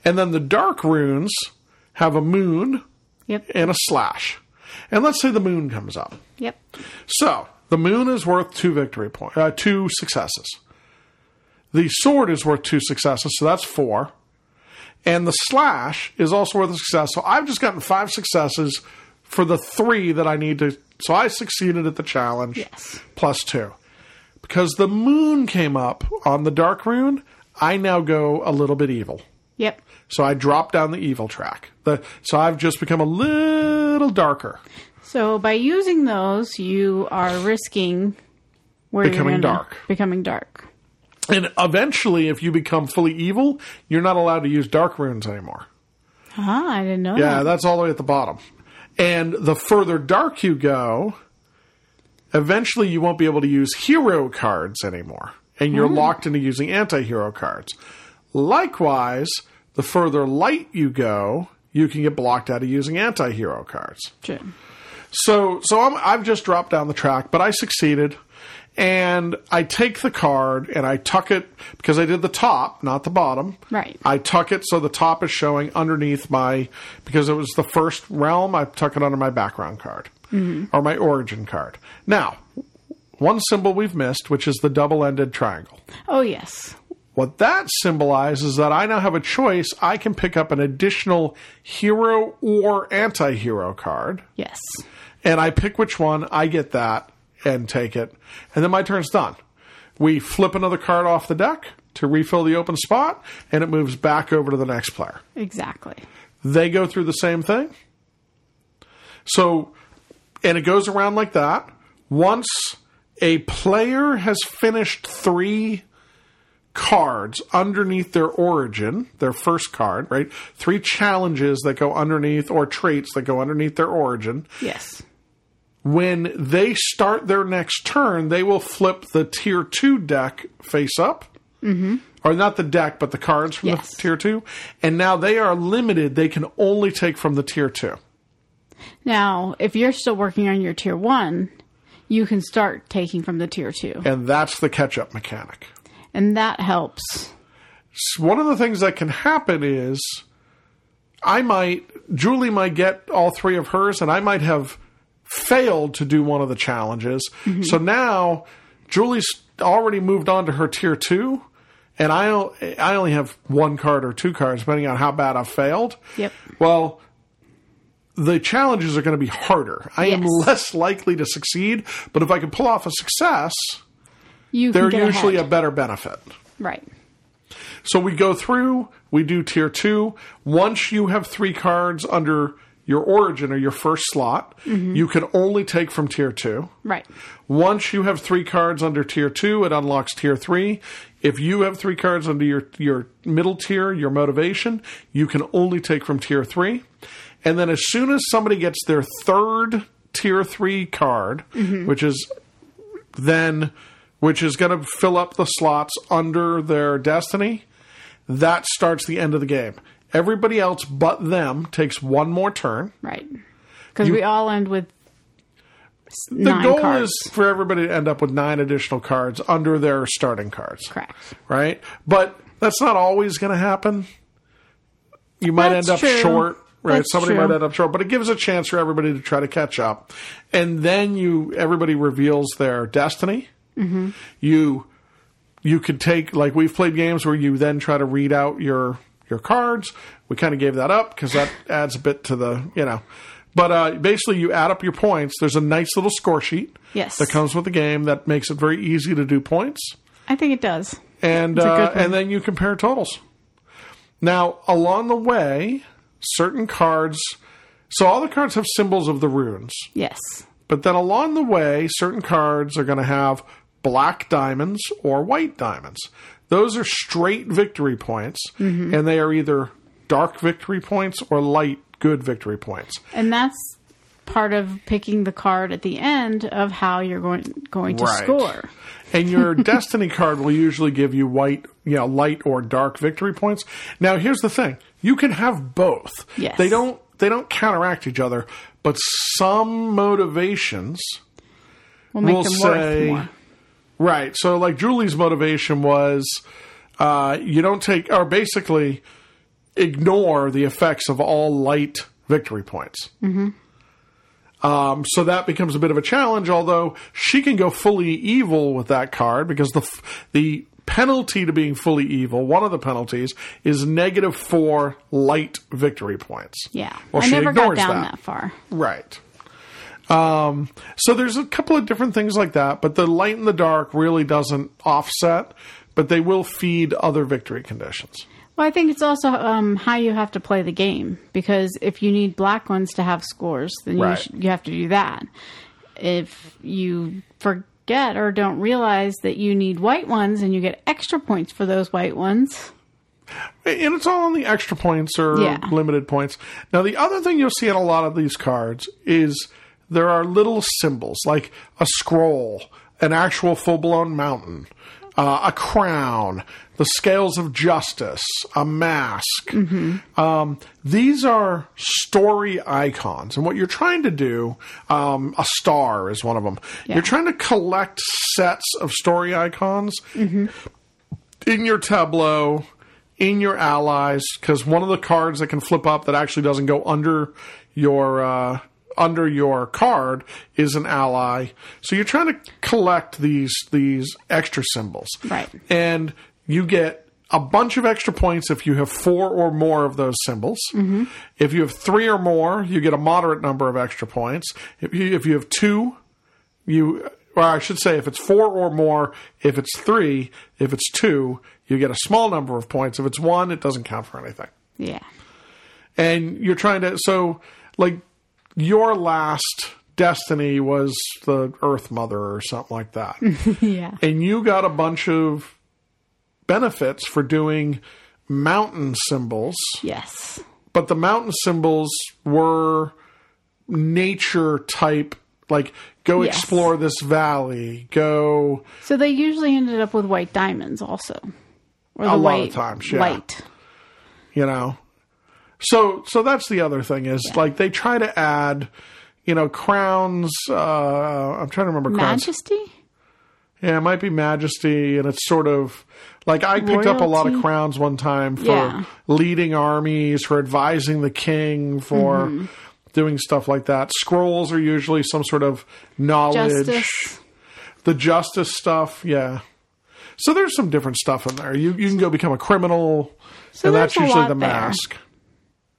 And then the dark runes have a moon Yep. and a slash. And let's say the moon comes up. Yep. So the moon is worth two victory points, uh, two successes. The sword is worth two successes, so that's four. And the slash is also worth a success. So I've just gotten five successes for the three that I need to. So I succeeded at the challenge Yes. plus two. Because the moon came up on the dark rune, I now go a little bit evil. Yep. So I drop down the evil track. The, so I've just become a little darker. So by using those, you are risking where you're Becoming dark. Becoming dark. And eventually, if you become fully evil, you're not allowed to use dark runes anymore. Ah, I didn't know Yeah, that. that's all the way at the bottom. And the further dark you go, eventually you won't be able to use hero cards anymore. And you're locked into using anti hero cards. Likewise, the further light you go, you can get blocked out of using anti hero cards. True. So, so I'm, I've just dropped down the track, but I succeeded, and I take the card and I tuck it because I did the top, not the bottom. Right. I tuck it so the top is showing underneath my because it was the first realm. I tuck it under my background card mm-hmm. or my origin card. Now, one symbol we've missed, which is the double-ended triangle. Oh, yes. What that symbolizes is that I now have a choice. I can pick up an additional hero or anti-hero card Yes. and I pick which one, I get that and take it, and then my turn's done. We flip another card off the deck to refill the open spot, and it moves back over to the next player. Exactly. They go through the same thing. So, and it goes around like that. Once a player has finished three cards underneath their origin, their first card, right? Three challenges that go underneath, or traits that go underneath their origin Yes. When they start their next turn, they will flip the tier two deck face up. Mm-hmm. Or not the deck, but the cards from Yes. the tier two. And now they are limited. They can only take from the tier two. Now, if you're still working on your tier one, you can start taking from the tier two, And that's the catch up mechanic. and that helps. So one of the things that can happen is I might, Julie might get all three of hers, and I might have failed to do one of the challenges. So now Julie's already moved on to her tier two, and I I only have one card or two cards, depending on how bad I've failed. Yep. Well, the challenges are going to be harder. I am less likely to succeed, but if I can pull off a success, You they're usually ahead. a better benefit. right. So we go through, we do tier two. Once you have three cards under your origin or your first slot, mm-hmm. you can only take from tier two. Right. Once you have three cards under tier two, it unlocks tier three. If you have three cards under your, your middle tier, your motivation, you can only take from tier three. And then as soon as somebody gets their third tier three card, mm-hmm. which is then which is going to fill up the slots under their destiny, that starts the end of the game. Everybody else but them takes one more turn. Right. Because we all end with The nine goal cards. is for everybody to end up with nine additional cards under their starting cards. Correct. Right? But that's not always going to happen. You might That's end up true. short. Right, That's somebody true. might end up short, but it gives a chance for everybody to try to catch up, and then you everybody reveals their destiny. Mm-hmm. You you could take like we've played games where you then try to read out your your cards. We kind of gave that up because that adds a bit to the you know. But uh, basically, you add up your points. There's a nice little score sheet Yes. that comes with the game that makes it very easy to do points, I think it does. and It's a uh, one. and then you compare totals. Now, along the way, certain cards. So all the cards have symbols of the runes. Yes. But then along the way, certain cards are going to have black diamonds or white diamonds. Those are straight victory points, Mm-hmm. and they are either dark victory points or light good victory points. And that's part of picking the card at the end of how you're going going to Right. score. And your destiny card will usually give you white, you know, light or dark victory points. Now, here's the thing: you can have both. Yes. They don't they don't counteract each other, but some motivations We'll make them say- worth more. Right. So, like Julie's motivation was, uh, you don't take, or basically ignore the effects of all light victory points. Mm-hmm. Um, so that becomes a bit of a challenge. Although she can go fully evil with that card because the the penalty to being fully evil, one of the penalties, is negative four light victory points. Yeah. Well, I she never got ignores down that. that far. Right. Um, so there's a couple of different things like that, but the light and the dark really doesn't offset, but they will feed other victory conditions. Well, I think it's also um, how you have to play the game because if you need black ones to have scores, then you, Right. sh- you have to do that. If you forget or don't realize that you need white ones and you get extra points for those white ones, And it's all on the extra points or Yeah. limited points. Now, the other thing you'll see in a lot of these cards is there are little symbols like a scroll, an actual full blown mountain, uh, a crown, the scales of justice, a mask. Um, these are story icons. And what you're trying to do, um, a star is one of them. You're trying to collect sets of story icons in your tableau, in your allies, because one of the cards that can flip up that actually doesn't go under your. Uh, under your card is an ally. So you're trying to collect these these extra symbols. Right. And you get a bunch of extra points if you have four or more of those symbols. Mm-hmm. If you have three or more, you get a moderate number of extra points. If you if you have two, you or I should say if it's four or more, if it's three, if it's two, you get a small number of points. If it's one, it doesn't count for anything Yeah. and you're trying to so like your last destiny was the earth mother or something like that Yeah. and you got a bunch of benefits for doing mountain symbols Yes. but the mountain symbols were nature type like go Yes. explore this valley go So they usually ended up with white diamonds also. Or the A lot of white times, yeah. light. you know so so that's the other thing is like they try to add you know crowns uh i'm trying to remember crowns. Majesty? yeah it might be majesty and it's sort of like i picked up a lot of crowns one time for Yeah. leading armies for advising the king for Mm-hmm. doing stuff like that. Scrolls are usually some sort of knowledge. Justice. the justice stuff yeah. So there's some different stuff in there. You you can go become a criminal So and that's usually the mask. There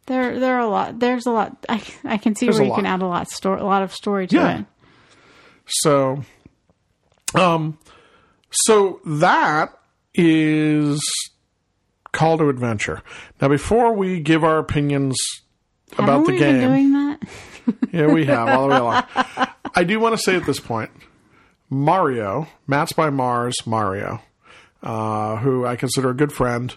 there there are a lot there's a lot I I can see There's where you can add a lot sto- a lot of story to Yeah. it. So, um, so that is Call to Adventure. Now, before we give our opinions about Haven't the we game, been doing that? yeah, we have all the way along. I do want to say at this point, Mario, Matt's by Mars, Mario, uh, who I consider a good friend,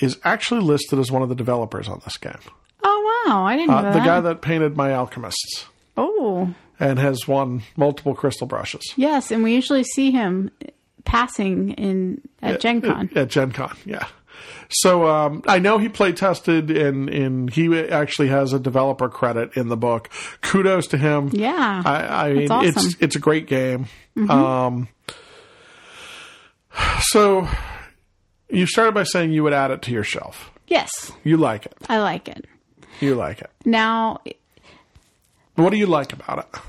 is actually listed as one of the developers on this game. Oh wow, I didn't know Uh, that. the guy that painted my alchemists oh. and has won multiple crystal brushes. Yes, and we usually see him passing in at Gen Con. At Gen Con, yeah. So um, I know he play tested and, and he actually has a developer credit in the book. Kudos to him. Yeah. I, I mean awesome. it's it's a great game. Um, so you started by saying you would add it to your shelf. yes, You like it. I like it. You like it. Now, What do you like about it?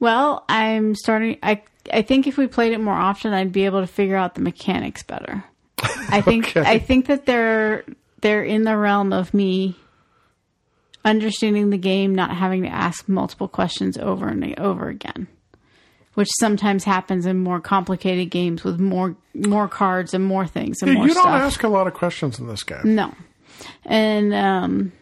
well, I'm starting I I think if we played it more often, I'd be able to figure out the mechanics better. I think Okay. I think that they're they're in the realm of me understanding the game, not having to ask multiple questions over and over again, which sometimes happens in more complicated games with more more cards and more things and more you don't stuff. ask a lot of questions in this game, no, and um,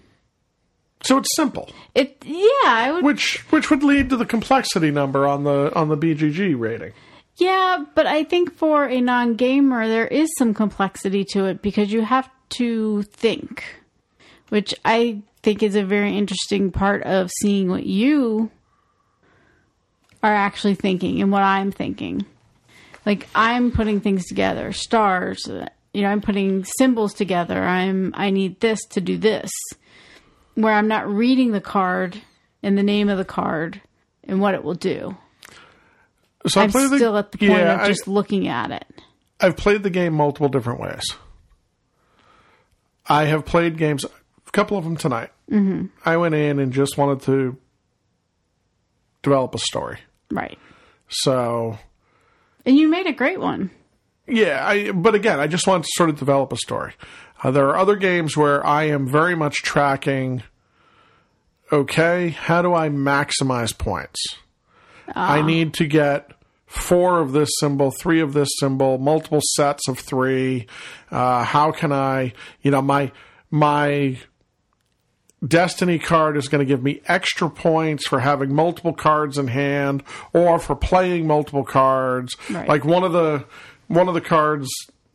so it's simple. it yeah, I would Which which would lead to the complexity number on the on the BGG rating. Yeah, but I think for a non gamer, there is some complexity to it because you have to think, which I think is a very interesting part of seeing what you are actually thinking and what I'm thinking. Like I'm putting things together, stars, you know, I'm putting symbols together. I'm I need this to do this. Where I'm not reading the card and the name of the card and what it will do. So I I'm played the- still at the point yeah, of I- just looking at it. I've played the game multiple different ways. I have played games, a couple of them tonight. Mm-hmm. I went in and just wanted to develop a story. Right. So, And you made a great one. yeah, I, but again, I just wanted to sort of develop a story. Uh, there are other games where I am very much tracking, okay, how do I maximize points? I need to get four of this symbol, three of this symbol, multiple sets of three. Uh, how can I, you know, my my destiny card is going to give me extra points for having multiple cards in hand or for playing multiple cards. Right. Like one of the one of the cards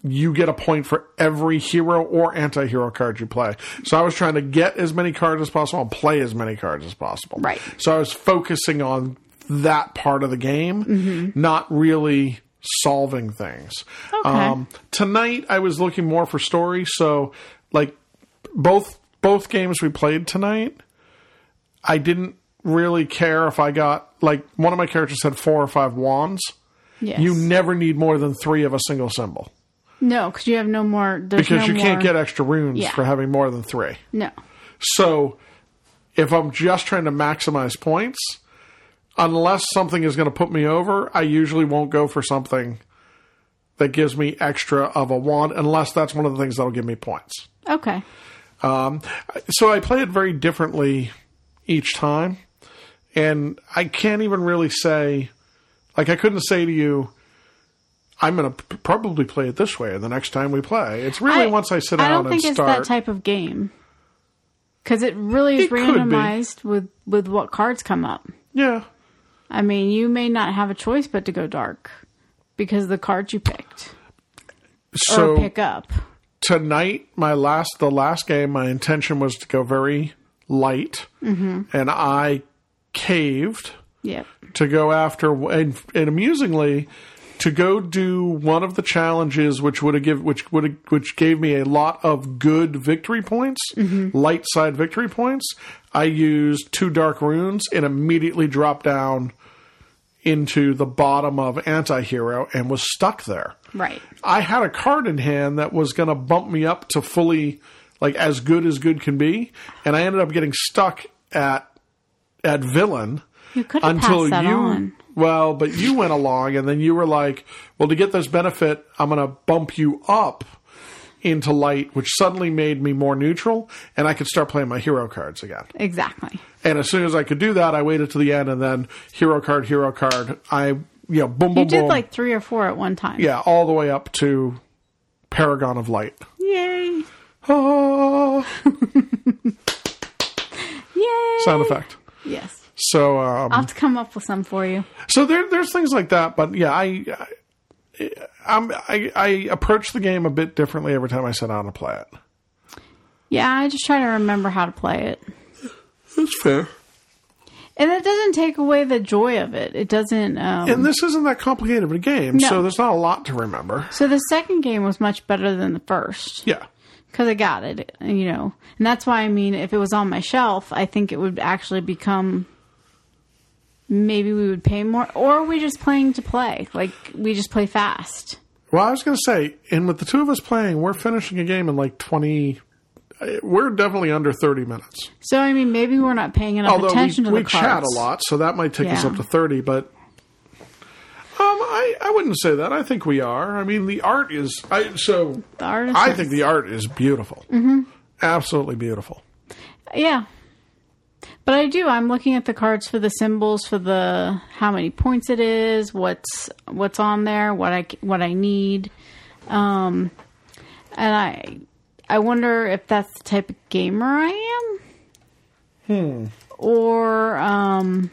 you get a point for every hero or anti-hero card you play. So I was trying to get as many cards as possible and play as many cards as possible. Right. So I was focusing on that part of the game, Mm-hmm. not really solving things. Okay. tonight I was looking more for story, so like both both games we played tonight, I didn't really care if I got like one of my characters had four or five wands. Yes. You never need more than three of a single symbol no, because you have no more. Because no you can't get extra runes Yeah. for having more than three. no. So if I'm just trying to maximize points, unless something is going to put me over, I usually won't go for something that gives me extra of a wand, unless that's one of the things that'll give me points. Okay. Um, so I play it very differently each time, and I can't even really say, like, I couldn't say to you, I'm going to p- probably play it this way the next time we play. It's really once I sit I down don't think it's start. that type of game. Because it really is It randomized with with what cards come up. yeah. I mean, you may not have a choice but to go dark because the cards you picked So or pick up. Tonight, my last the last game, my intention was to go very light, Mm-hmm. and I caved Yep. to go after and, and amusingly to go do one of the challenges which would have give which would have, which gave me a lot of good victory points light side victory points i used two dark runes and immediately dropped down into the bottom of anti-hero and was stuck there Right. I had a card in hand that was going to bump me up to fully like as good as good can be, and I ended up getting stuck at at villain You could until you on. well, but you went along and then you were like, well, to get this benefit, I'm going to bump you up into light, which suddenly made me more neutral, and I could start playing my hero cards again. Exactly. And as soon as I could do that, I waited to the end, and then hero card, hero card. I you know, boom, boom, You did boom. like three or four at one time. Yeah, all the way up to Paragon of Light. Yay. Ah, Yay. sound effect. Yes. So, um, I'll have to come up with some for you. so there, there's things like that. But yeah, I, I, I'm, I, I approach the game a bit differently every time I sit down to play it. Yeah, I just try to remember how to play it. That's fair. And it doesn't take away the joy of it. It doesn't. Um, And this isn't that complicated of a game, No. so there's not a lot to remember. so the second game was much better than the first Yeah. because I got it, you know. And that's why I mean, if it was on my shelf, I think it would actually become. Maybe we would pay more, or are we just playing to play? Like we just play fast. Well, I was going to say, and with the two of us playing, we're finishing a game in like 20. uh, We're definitely under 30 minutes. So I mean, maybe we're not paying enough Although attention we, to we the chat a lot, so that might take us up to 30, but um, I, I wouldn't say that. I think we are. I mean, the art is. I, so The art I think the art is beautiful. Mm-hmm. Absolutely beautiful. Yeah. But I do. I'm looking at the cards for the symbols, for the how many points it is, what's what's on there, what I what I need, um, and I I wonder if that's the type of gamer I am, hmm. or um,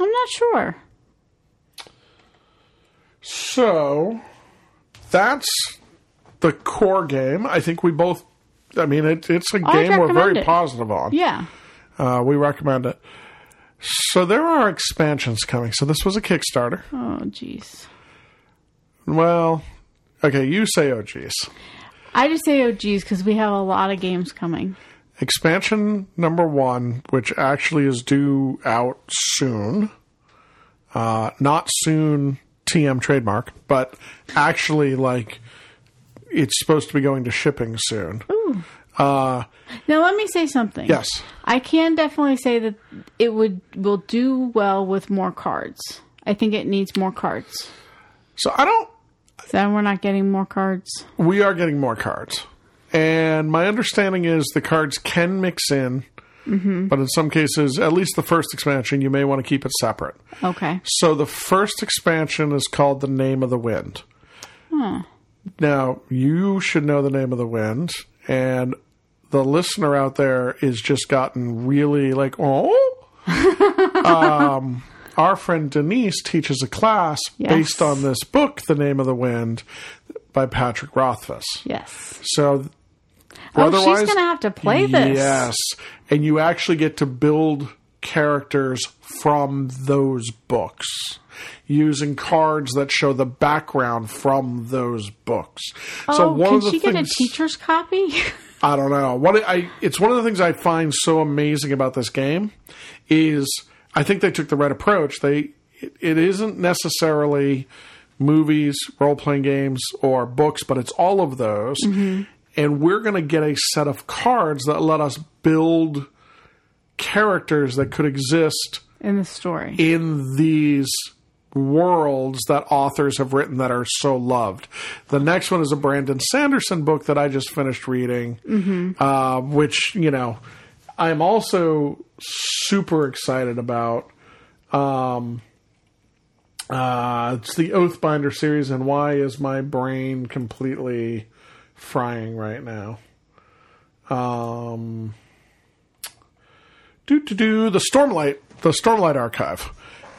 I'm not sure. So that's the core game. I think we both. I mean, it, it's a I'd game we're very it. positive on. Yeah. Uh, we recommend it. So there are expansions coming. So this was a Kickstarter. Oh, jeez. Well, okay, you say oh geez. I just say oh geez because we have a lot of games coming. Expansion number one, which actually is due out soon. Uh, not soon, TM trademark, but actually, like, it's supposed to be going to shipping soon. Uh, now let me say something. Yes. I can definitely say that it would will do well with more cards. I think it needs more cards. So I don't. So we're not getting more cards. We are getting more cards. And my understanding is the cards can mix in, mm-hmm. but in some cases, at least the first expansion, you may want to keep it separate. Okay. So the first expansion is called The Name of the Wind. Now, you should know the name of the wind, and the listener out there is just gotten really like, oh. um, our friend Denise teaches a class Yes. based on this book, The Name of the Wind, by Patrick Rothfuss. Yes. So, Oh, otherwise- she's gonna have to play this. Yes, and you actually get to build characters from those books using cards that show the background from those books. so oh, one can of the she things get a teacher's copy? I don't know. What I it's one of the things I find so amazing about this game is I think they took the right approach. They it, it isn't necessarily movies, role playing games, or books, but it's all of those. Mm-hmm. And we're going to get a set of cards that let us build characters that could exist in the story. in these worlds that authors have written that are so loved. The next one is a Brandon Sanderson book that I just finished reading, uh, which, you know, I'm also super excited about. Um, uh, it's the Oathbinder series, and why is my brain completely frying right now? Um, do to do the Stormlight, the Stormlight Archive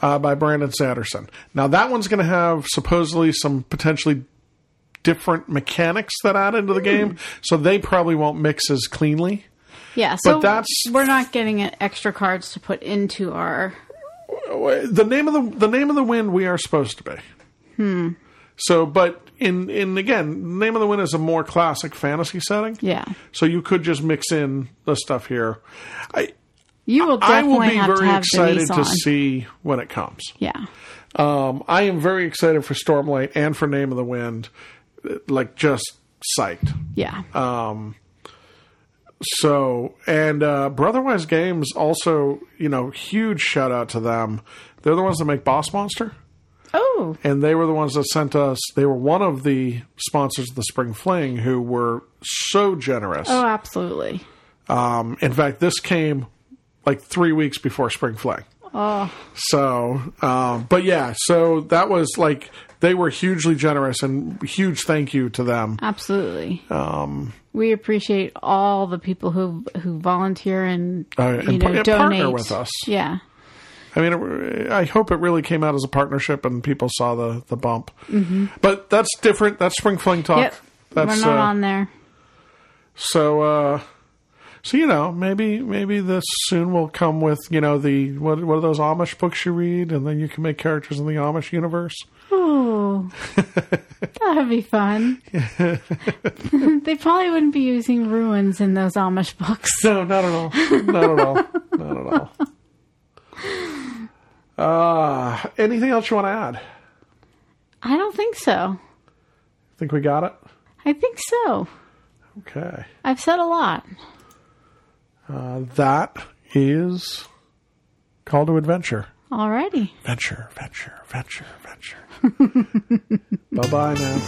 uh, by Brandon Sanderson. Now that one's going to have supposedly some potentially different mechanics that add into the game, so they probably won't mix as cleanly. Yeah, so that's- we're not getting extra cards to put into our. the name of the the name of the wind we are supposed to be. Hmm. So, but in in again, name of the wind is a more classic fantasy setting. Yeah, So you could just mix in the stuff here. I you will definitely I will be have to very have excited to see when it comes. Yeah, Um, I am very excited for Stormlight and for Name of the Wind. Like just psyched. yeah. So and uh, Brotherwise Games also, you know, huge shout out to them. They're the ones that make Boss Monster. oh, and they were the ones that sent us. They were one of the sponsors of the Spring Fling who were so generous. oh, absolutely. Um, in fact, this came like three weeks before Spring Fling. Oh, So, um, but yeah, so that was like they were hugely generous and huge thank you to them. absolutely. Um, we appreciate all the people who who volunteer and Uh, you and know and donate partner with us. Yeah, I mean, it, I hope it really came out as a partnership and people saw the the bump. Mm-hmm. But that's different. That's Spring Fling talk. yep. That's we're not uh, on there. So, uh, so you know, maybe maybe this soon will come with you know the what what are those Amish books you read, and then you can make characters in the Amish universe. Oh, that'd be fun. they probably wouldn't be using ruins in those Amish books. No, not at all. Not at all. Not at all. Uh, anything else you want to add? I don't think so. Think we got it? I think so. Okay. I've said a lot. Uh, that is Call to Adventure. Alrighty. Venture, venture, venture, venture. bye bye now.